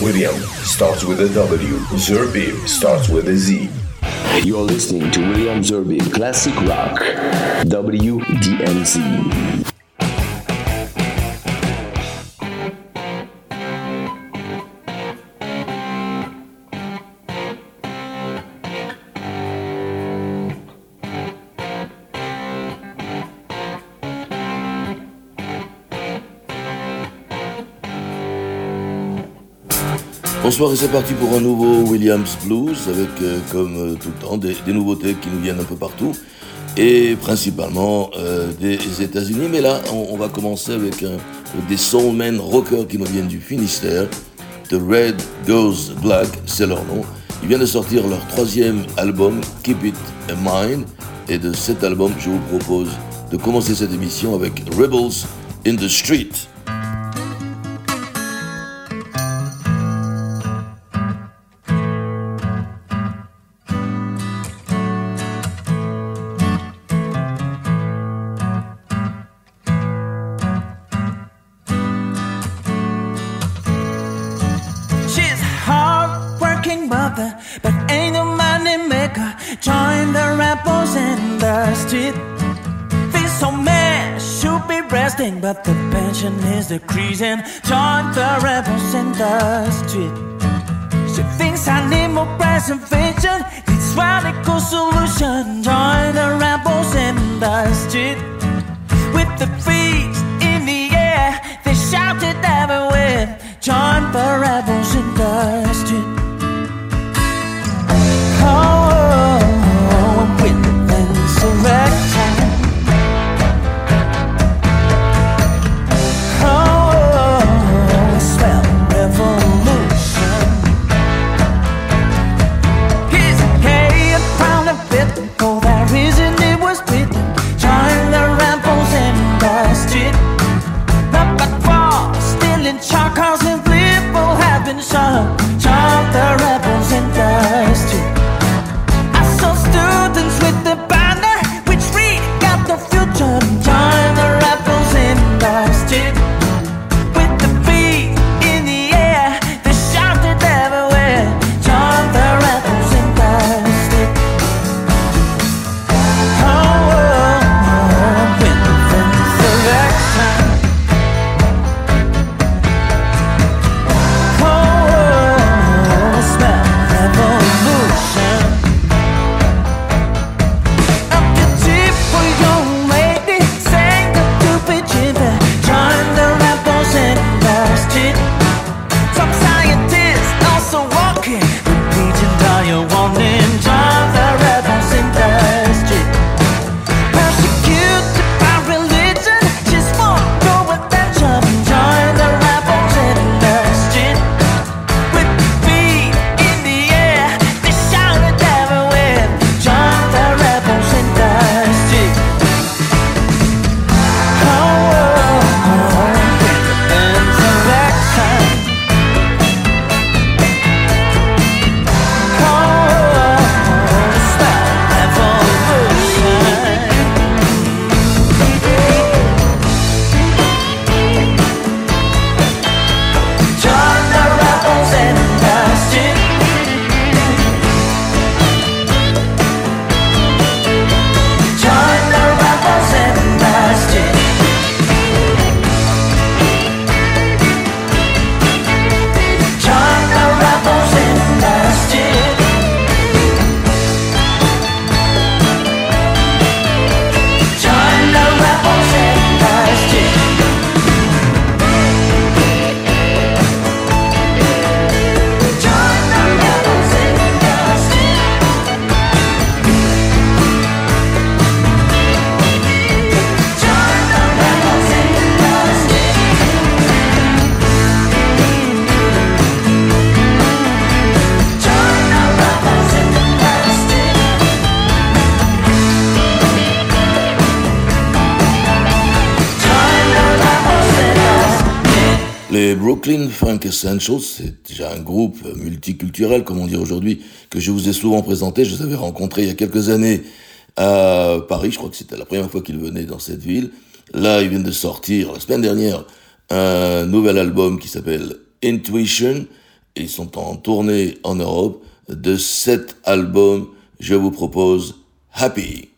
William starts with a W. Zerbib starts with a Z. You're listening to William Zerbib Classic Rock, WDMZ. Bonsoir et c'est parti pour un nouveau Williams Blues avec, euh, comme euh, tout le temps, des, nouveautés qui nous viennent un peu partout et principalement euh, des États-Unis. Mais là, on, va commencer avec des soulmen rockers qui nous viennent du Finistère. The Red Goes Black, c'est leur nom. Ils viennent de sortir leur troisième album, Keep It in Mind. Et de cet album, je vous propose de commencer cette émission avec Rebels in the Street. Decreasing. Essentials, c'est déjà un groupe multiculturel, comme on dit aujourd'hui, que je vous ai souvent présenté. Je les avais rencontrés il y a quelques années à Paris. Je crois que c'était la première fois qu'ils venaient dans cette ville. Là, ils viennent de sortir, la semaine dernière, un nouvel album qui s'appelle Intuition. ils sont en tournée en Europe. De cet album, je vous propose Happy.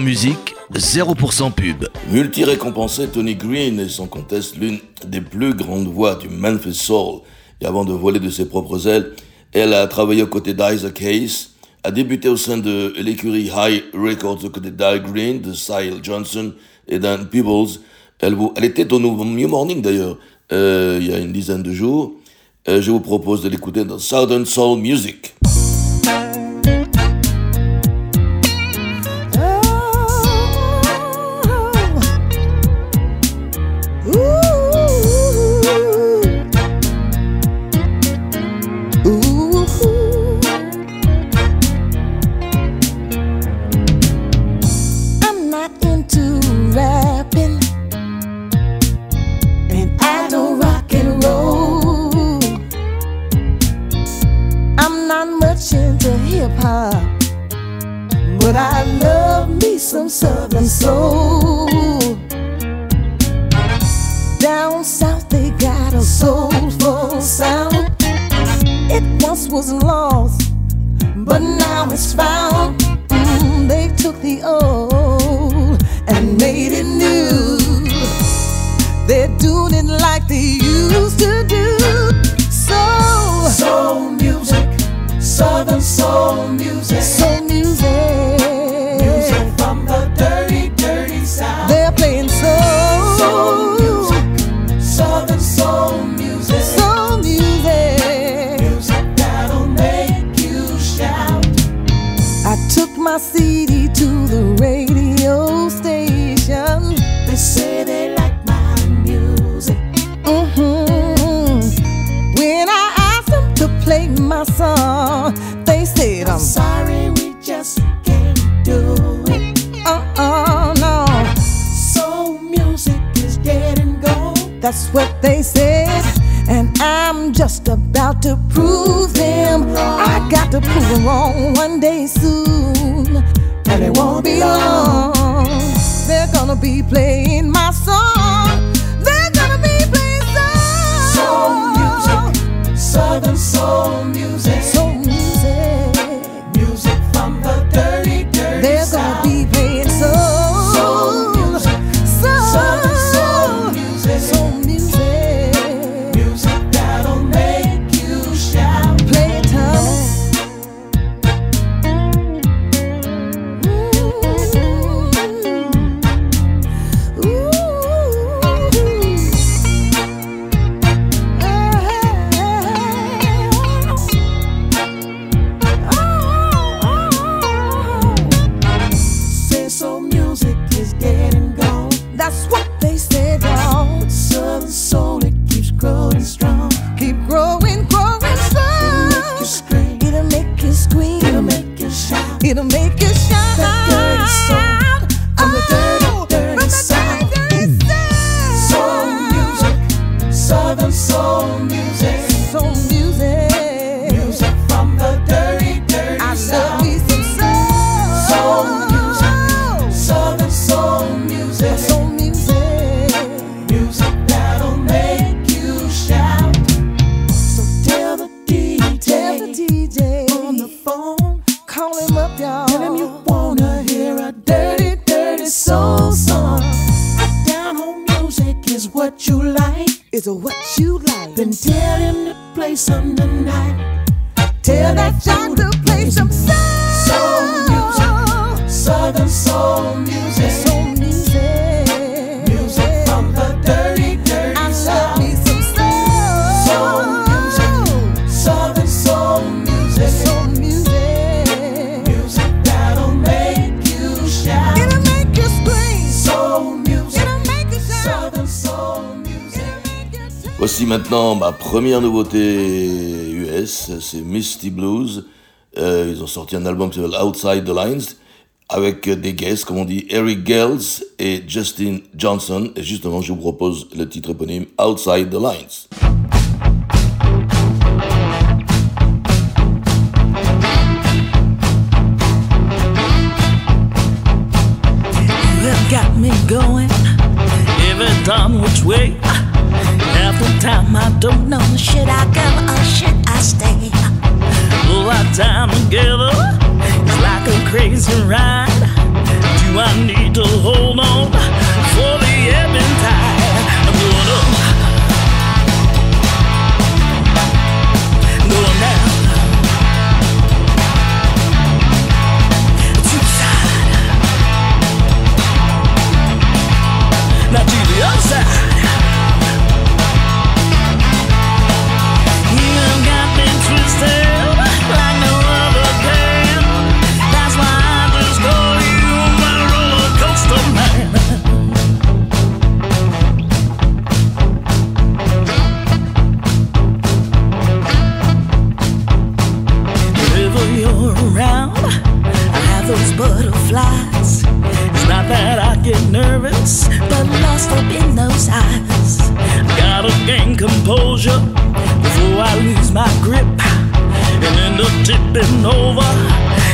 Musique, 0% pub. Multi-récompensé, Tony Green et son conteste l'une des plus grandes voix du Memphis Soul. Et avant de voler de ses propres ailes, elle a travaillé aux côtés d'Isaac Hayes, a débuté au sein de l'écurie High Records aux côtés d'Al Green, de Sile Johnson et Dan Peebles. Elle, elle était au New Morning d'ailleurs, euh, il y a une dizaine de jours. Euh, je vous propose de l'écouter dans Southern Soul Music. That's what they said. And I'm just about to prove them. I got to prove them wrong one day soon. And it won't be long. They're gonna be playing my song. They're gonna be playing soul. Soul music. Southern soul music. what you like. Is what you like? Then tell him to play some night. Tell that child to play some. Voici maintenant ma première nouveauté US, c'est Misty Blues. Euh, ils ont sorti un album qui s'appelle Outside the Lines avec des guests, comme on dit, Eric Gales et Justin Johnson. Et justement, je vous propose le titre éponyme Outside the Lines. You got me going? Every damn which way? time I don't know should I go or should I stay? Our time together is like a crazy ride. Do I need to hold on for the ebb and tide? I'm going up, going down. when you're around, I have those butterflies. It's not that I get nervous, but lost up in those eyes. Gotta gain composure before I lose my grip and end up tipping over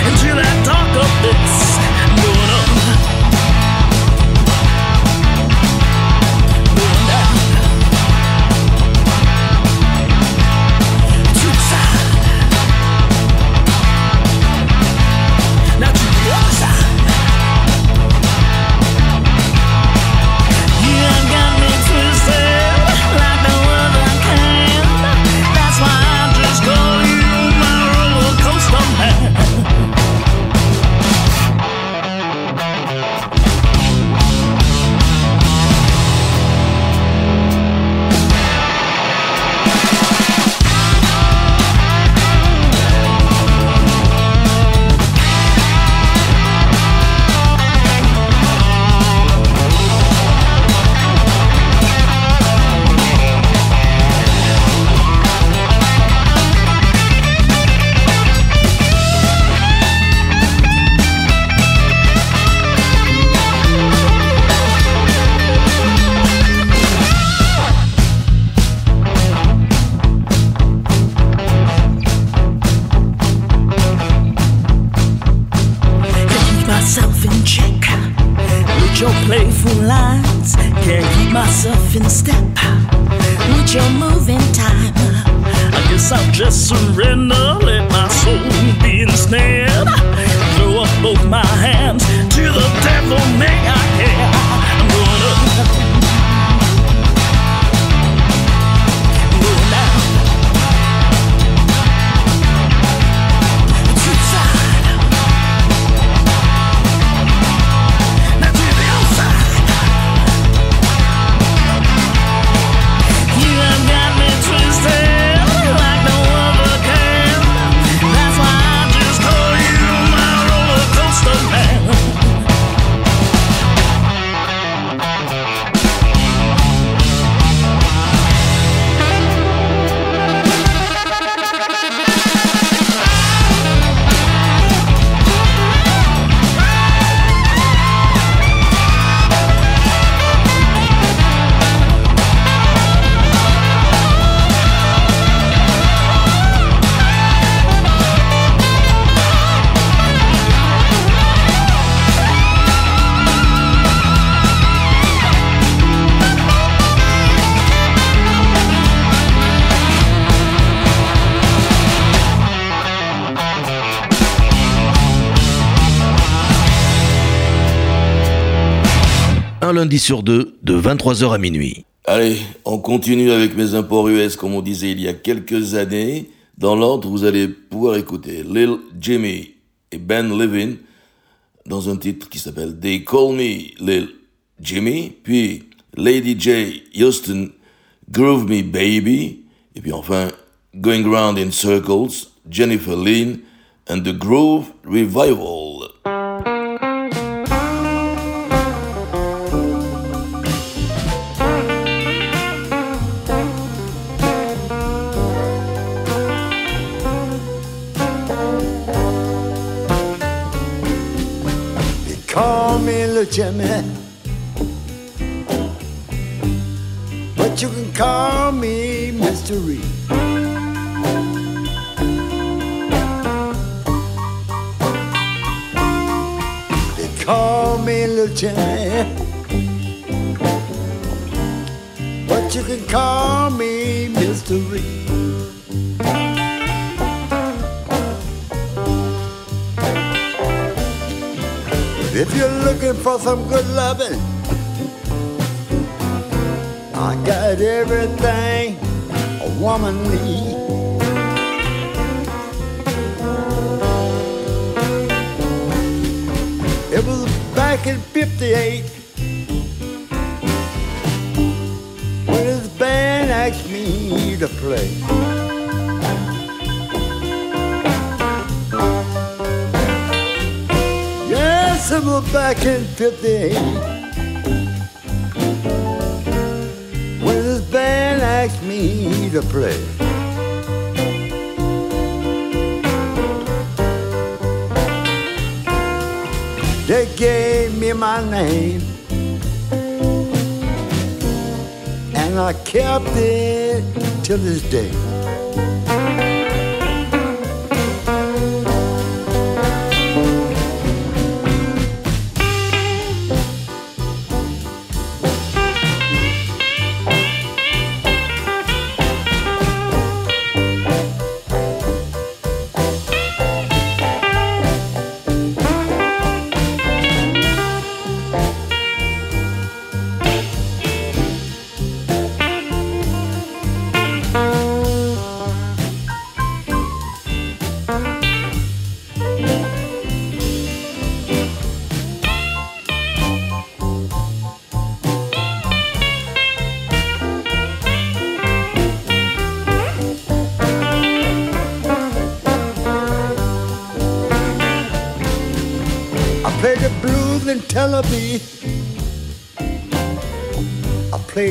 into that talk of this. Sur deux, de 23h à minuit. Allez, on continue avec mes imports US, comme on disait il y a quelques années. Dans l'ordre, vous allez pouvoir écouter Lil Jimmy et Ben Levin dans un titre qui s'appelle They Call Me Lil Jimmy, puis Lady J. Houston, Groove Me Baby, et puis enfin Going Round in Circles, Jennifer Lynn and the Groove Revival. Jimmy. But you can call me Mystery. They call me Little Jimmy. But you can call me Mystery. If you're looking for some good loving, I got everything a woman needs. It was back in 58 when his band asked me to play. December back in 58 when this band asked me to play. They gave me my name and I kept it till this day.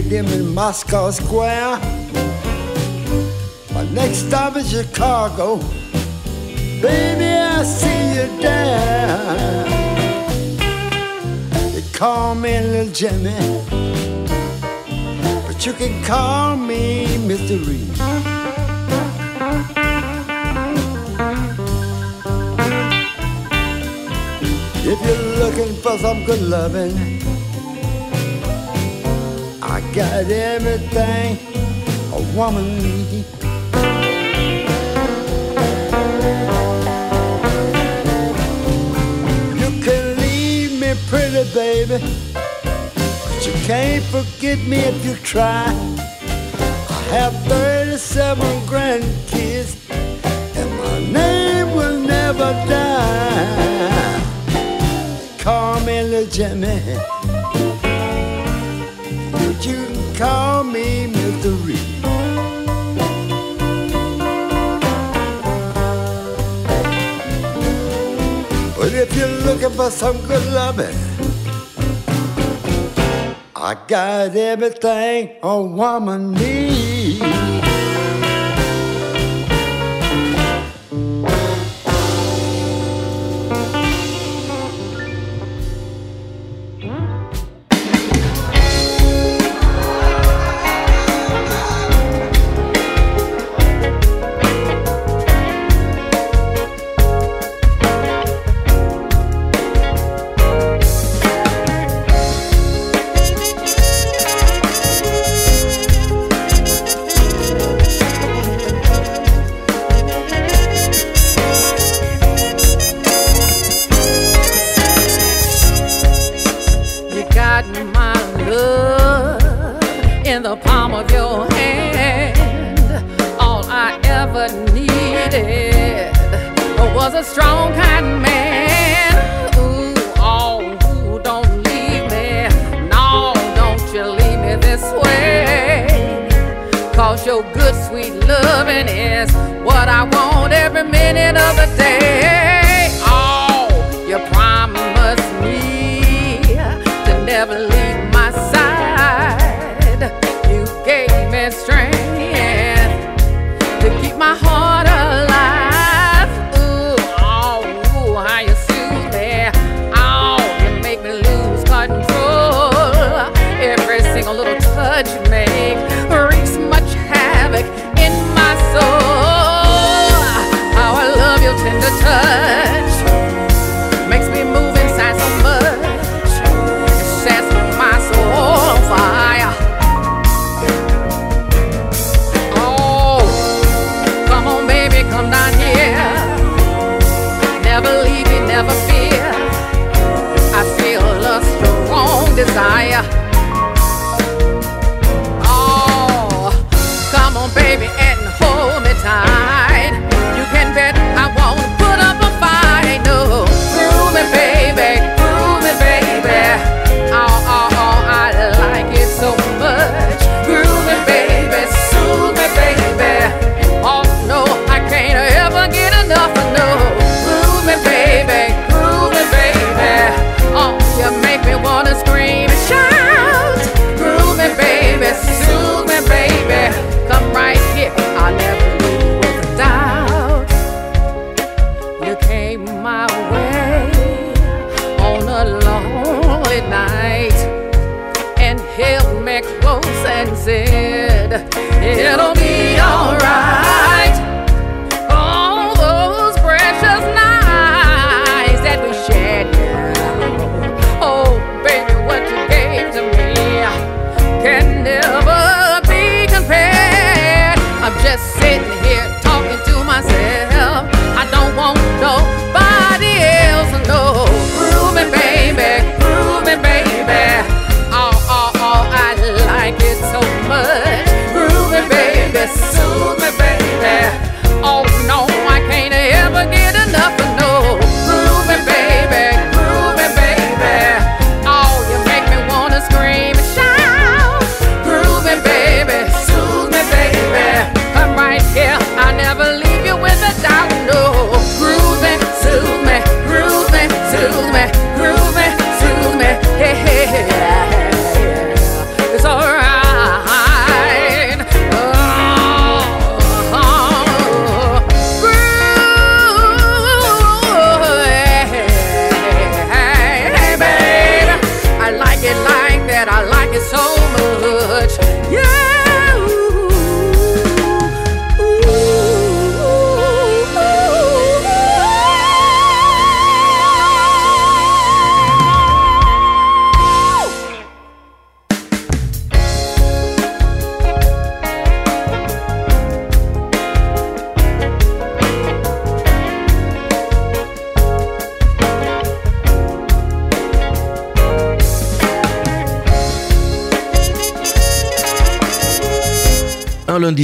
Them in Moscow Square. My next stop is Chicago. Baby, I see you there. They call me Little Jimmy, but you can call me Mr. Reed. If you're looking for some good loving, got everything a woman needs. You can leave me pretty, baby, but you can't forget me if you try. I have 37 grandkids, and my name will never die. Call me Jimmy. you're looking for some good loving, I got everything a woman needs.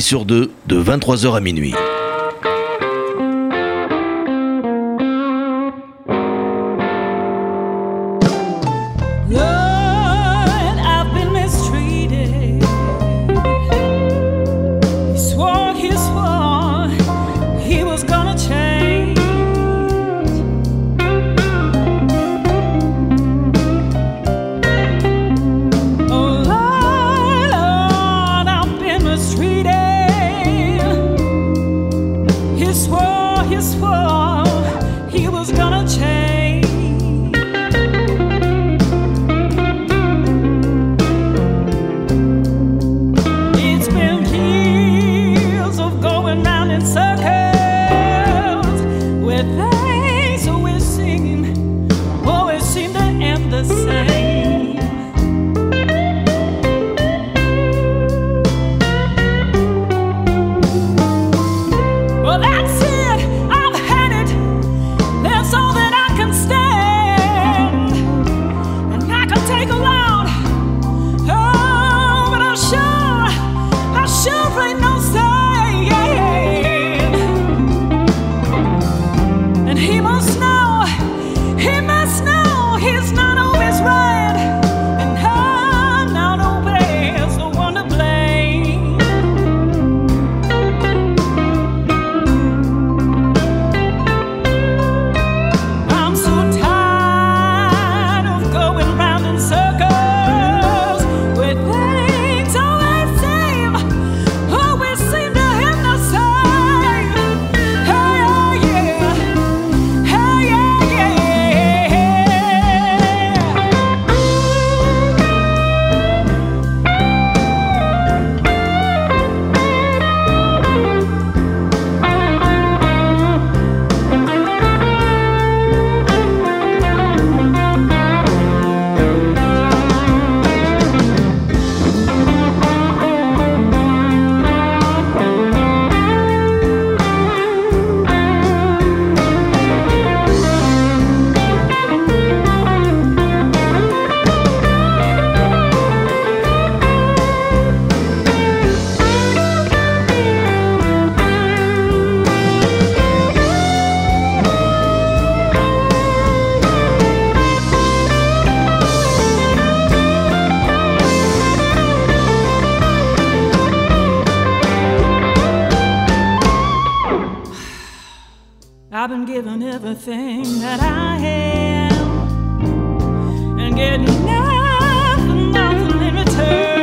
Sur deux, de 23h à minuit. I've been given everything that I am and getting nothing, nothing in return.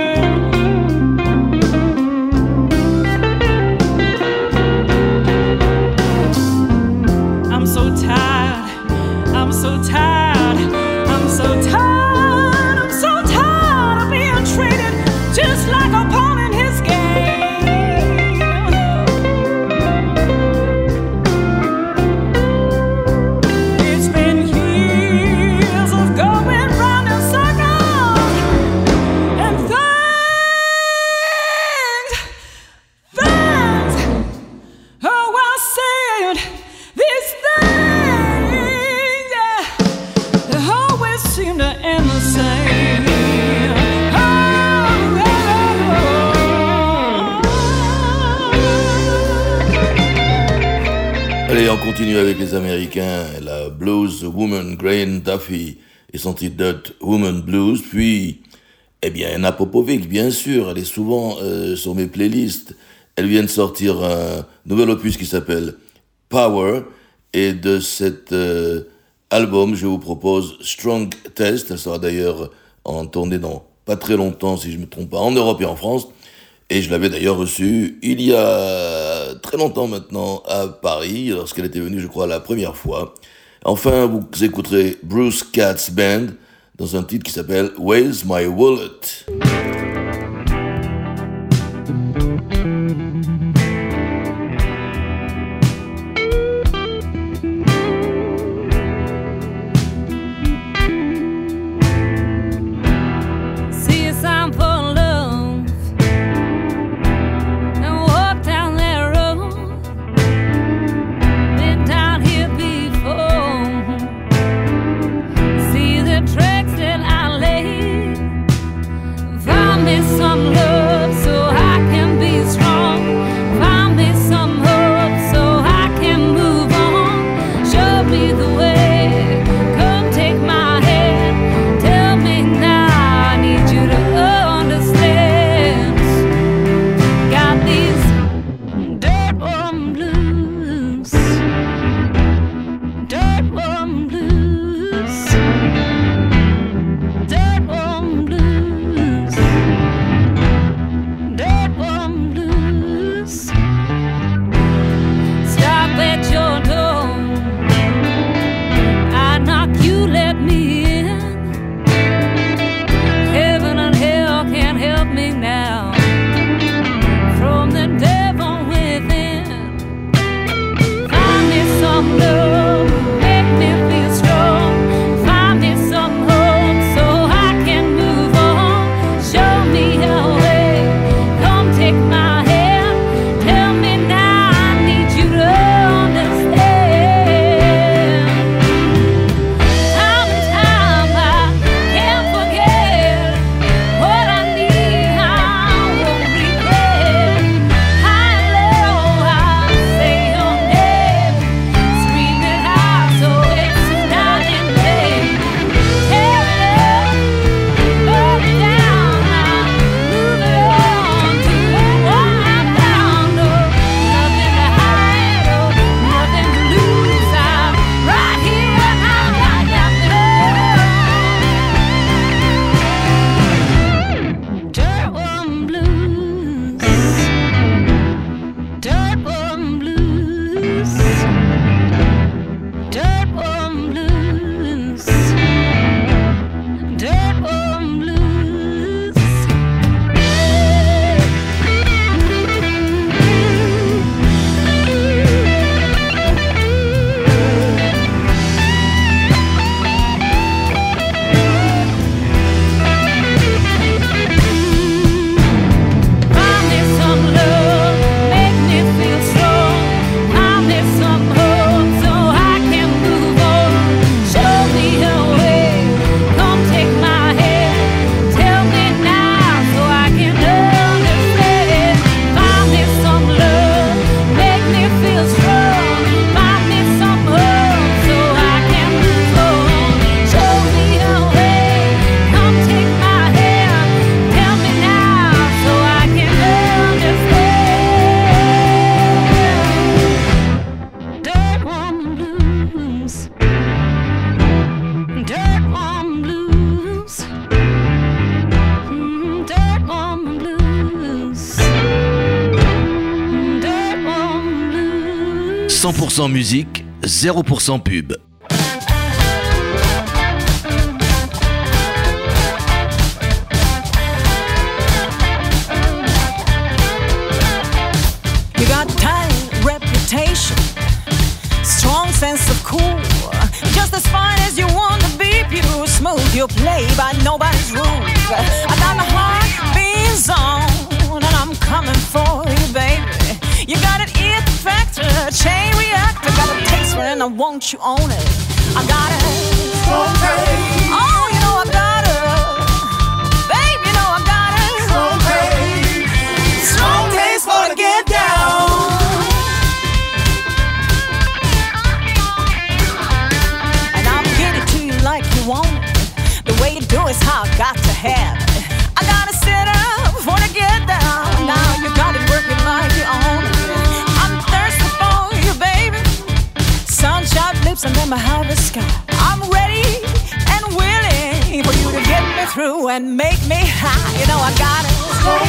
Et son titre Woman Blues, puis, eh bien, Anna Popovic, bien sûr, elle est souvent euh, sur mes playlists. Elle vient de sortir un nouvel opus qui s'appelle Power, et de cet euh, album, je vous propose Strong Test. Elle sera d'ailleurs en tournée dans pas très longtemps, si je ne me trompe pas, en Europe et en France. Et je l'avais d'ailleurs reçue il y a très longtemps maintenant à Paris, lorsqu'elle était venue, je crois, la première fois. Enfin, vous écouterez Bruce Katz Band dans un titre qui s'appelle Where's My Wallet? 100% musique, 0% pub. You got tight reputation, strong sense of cool. Just as fine as you want to be, pure smooth. You play by nobody's rules. I got my heart beans on, and I'm coming for I want you on it. I got it. Oh, you know I got it. Babe, you know I got it. Strong taste for to get down. And I'll get it to you like you want it. The way you do is how I got to have it. And then my harvest sky. I'm ready and willing for you to get me through and make me high. You know I got it. Oh,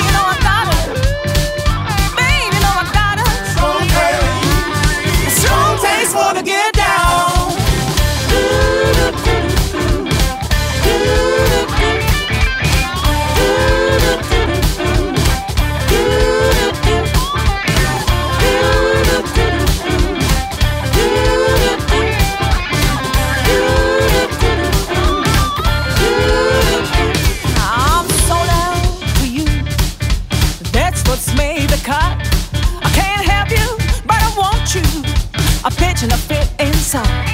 you know I got you know I got it. Strong taste to get a pitch and a fit inside.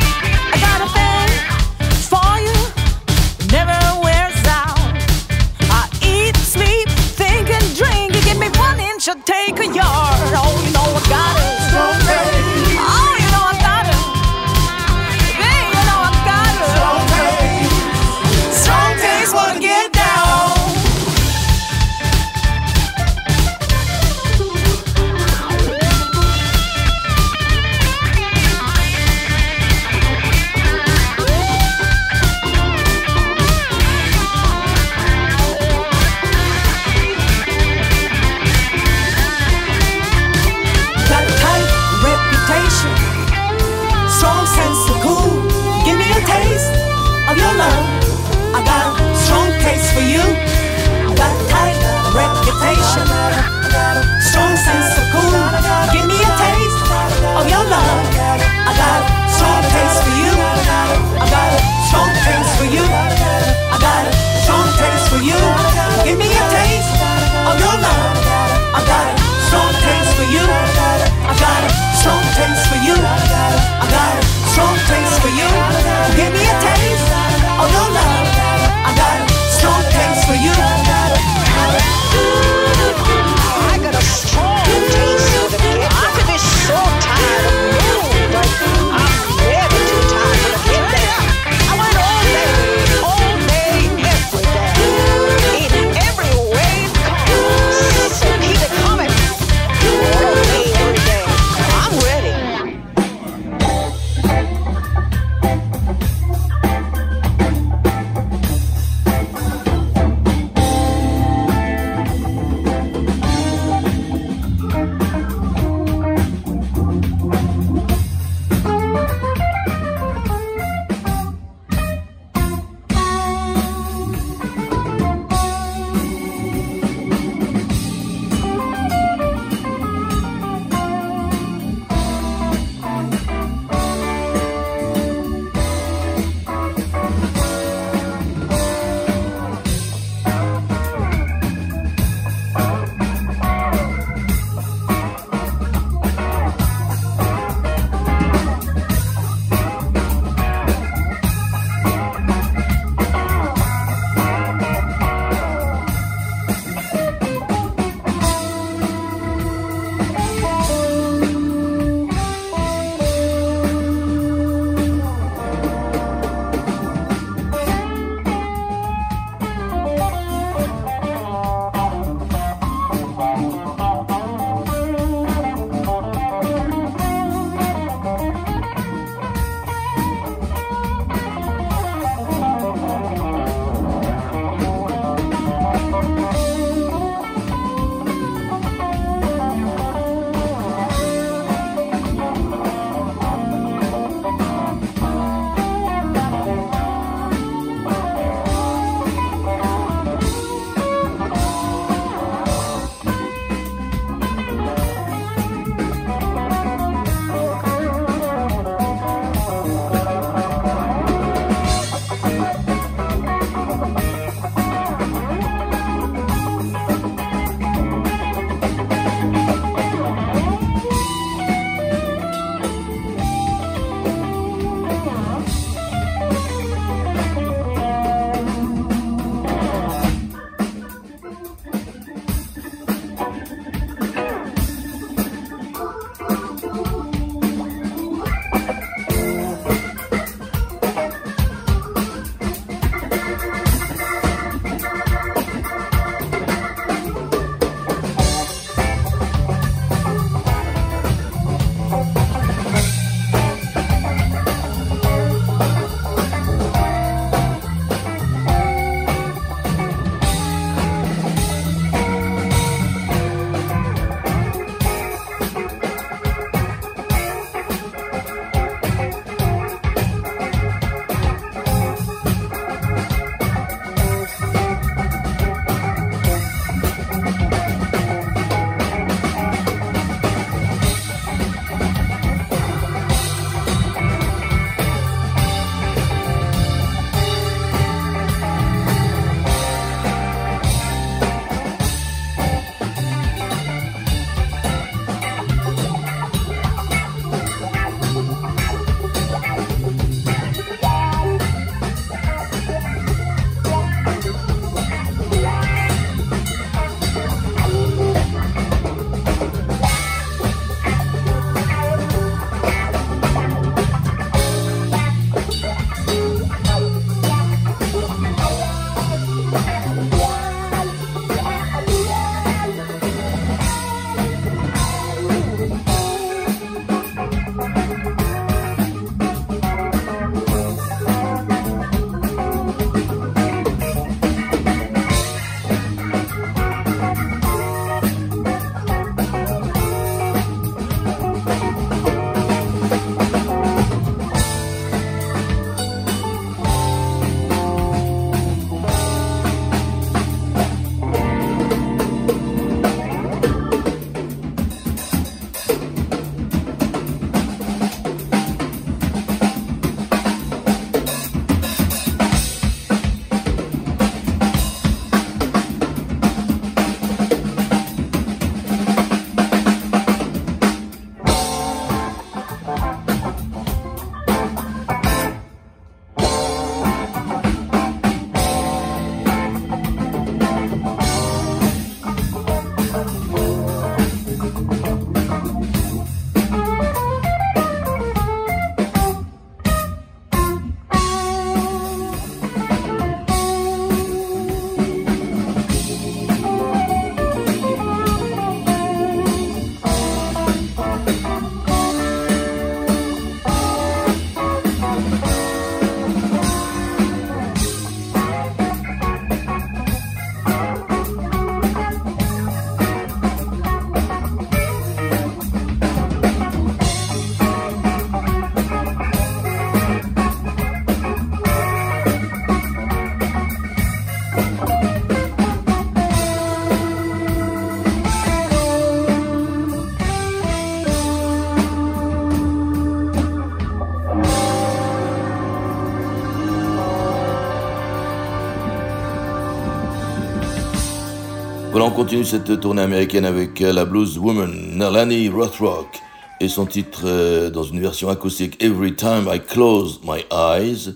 Continue cette tournée américaine avec la blues woman Nalani Rothrock et son titre euh, dans une version acoustique Every Time I Close My Eyes.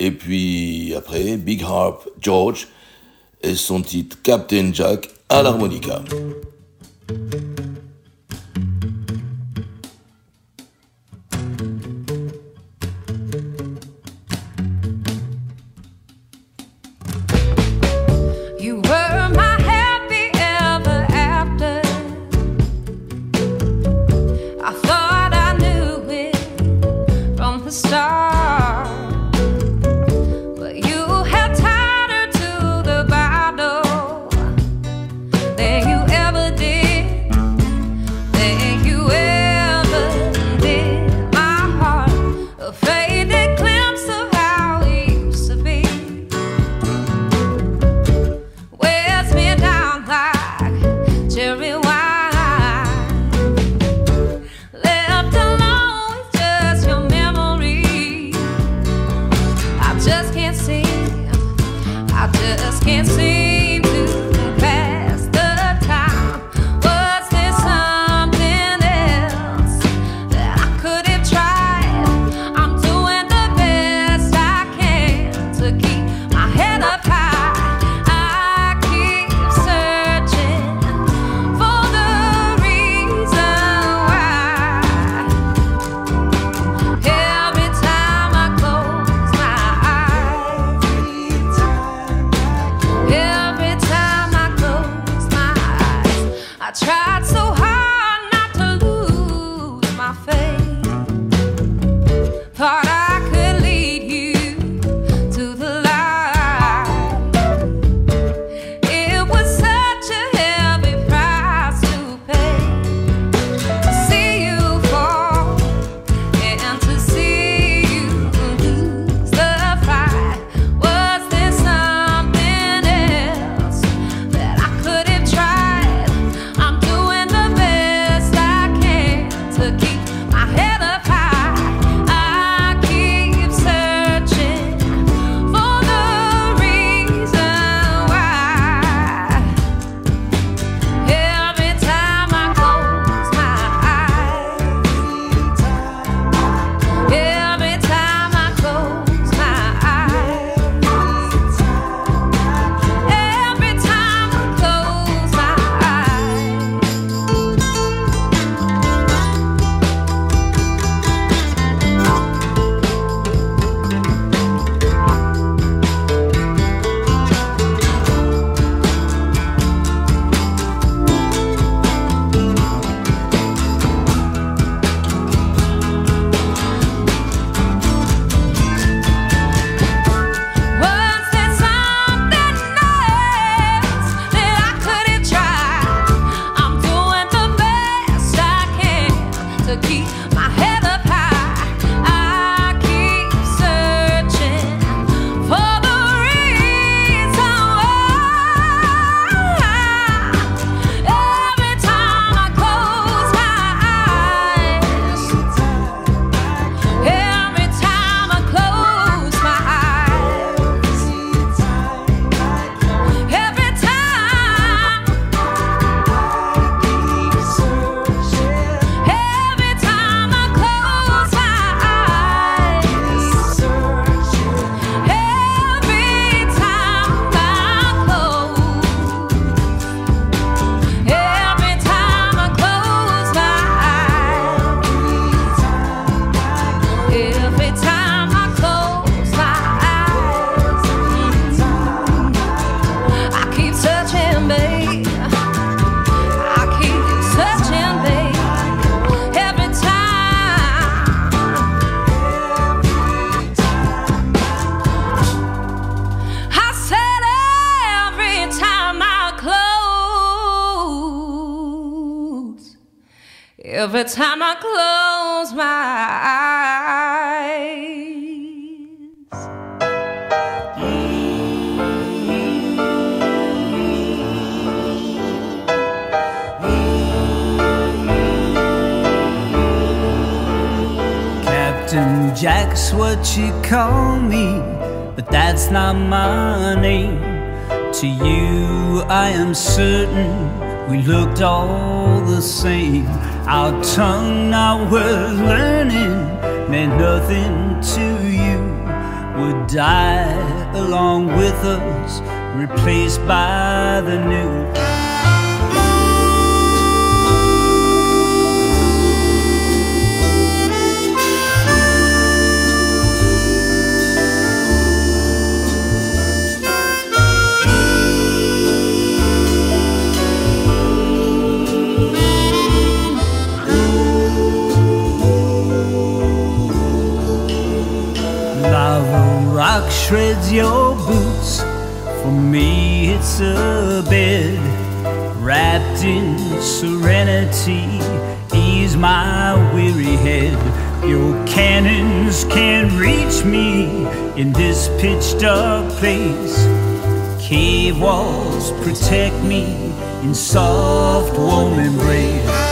Et puis après, Big Harp George et son titre Captain Jack à l'harmonica. Not my name. To you, I am certain we looked all the same. Our tongue, not worth learning, meant nothing to you. Would die along with us, replaced by the new. Rock shreds your boots. For me, it's a bed wrapped in serenity. Ease my weary head. Your cannons can't reach me in this pitch dark place. Cave walls protect me in soft, warm embrace.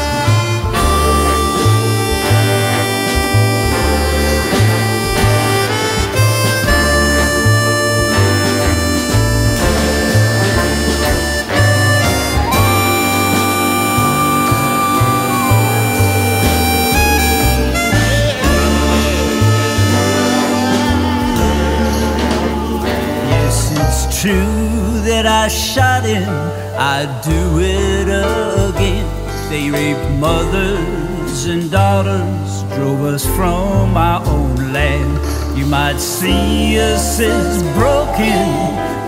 True that I shot him, I'd do it again. They raped mothers and daughters, drove us from our own land. You might see us as broken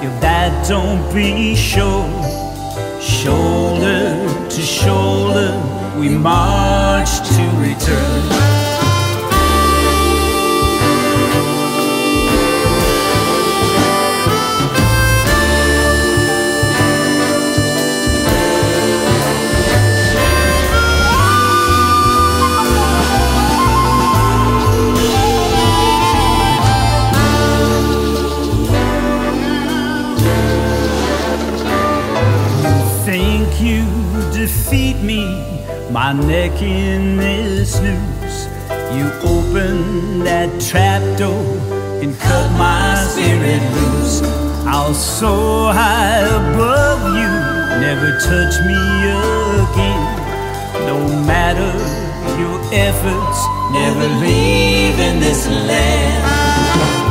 if that don't be sure. Shoulder to shoulder, we march to return. My neck in this noose. You opened that trap door and cut my spirit loose. I'll soar high above you, never touch me again. No matter your efforts, never leaving this land.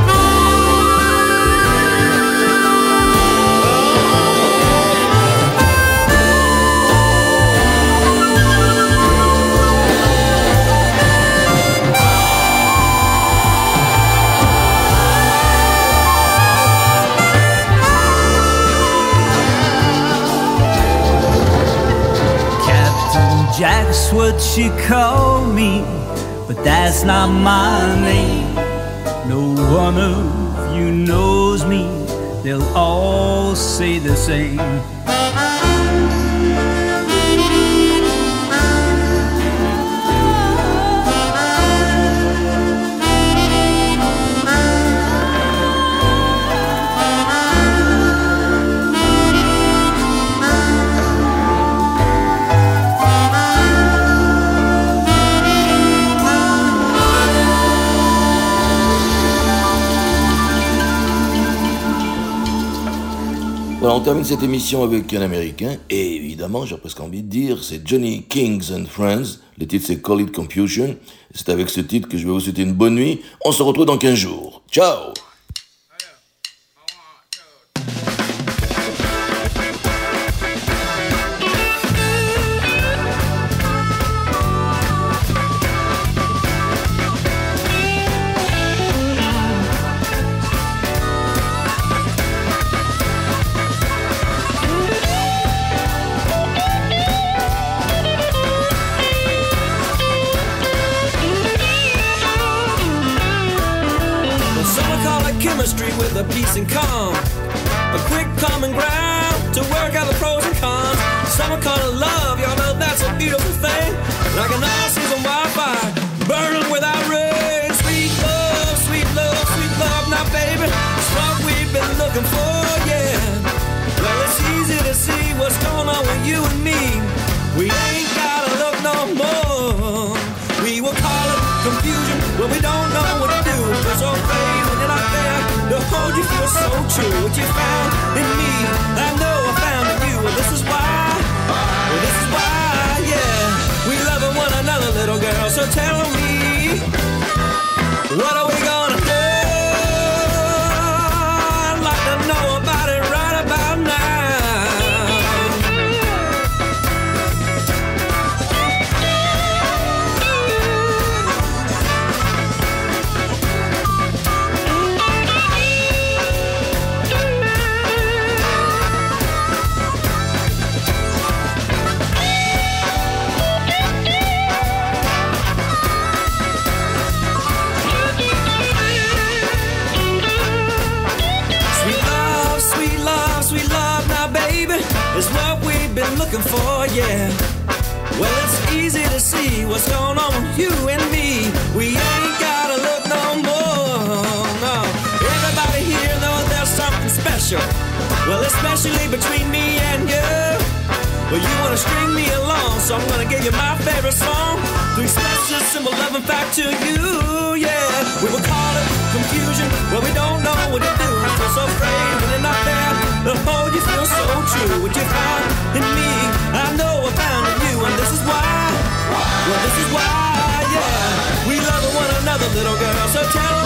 Jack's what you call me, but that's not my name. No one of you knows me, they'll all say the same. On termine cette émission avec un américain, et évidemment, j'ai presque envie de dire, c'est Johnny Kings and Friends. Le titre c'est Call It Confusion. C'est avec ce titre que je vais vous souhaiter une bonne nuit. On se retrouve dans 15 jours. Ciao! industry with a peace and calm. A quick common ground to work out the pros and cons. Summer kind of love, y'all know that's a beautiful thing. Like an all-season Wi-Fi, burning without rain. Sweet love, sweet love, sweet love, now baby, it's what we've been looking for, yeah. Well, it's easy to see what's going on with you and me. We hold you feel so true. What you found in me, I know I found in you. Well, this is why. Well, this is why, yeah. We love one another, little girl. So tell me, what are we going yeah. Well, it's easy to see what's going on with you and me. We ain't gotta look no more, no. Everybody here knows there's something special. Well, especially between me and you. Well, you wanna string me along, so I'm gonna give you my favorite song to special simple loving fact to you, yeah. We will call it confusion, well, we don't know what to do. Feel so afraid The hold you feel so true. What you found in me, I know I found in you, and this is why. Well, this is why, yeah. We love one another, little girl. So tell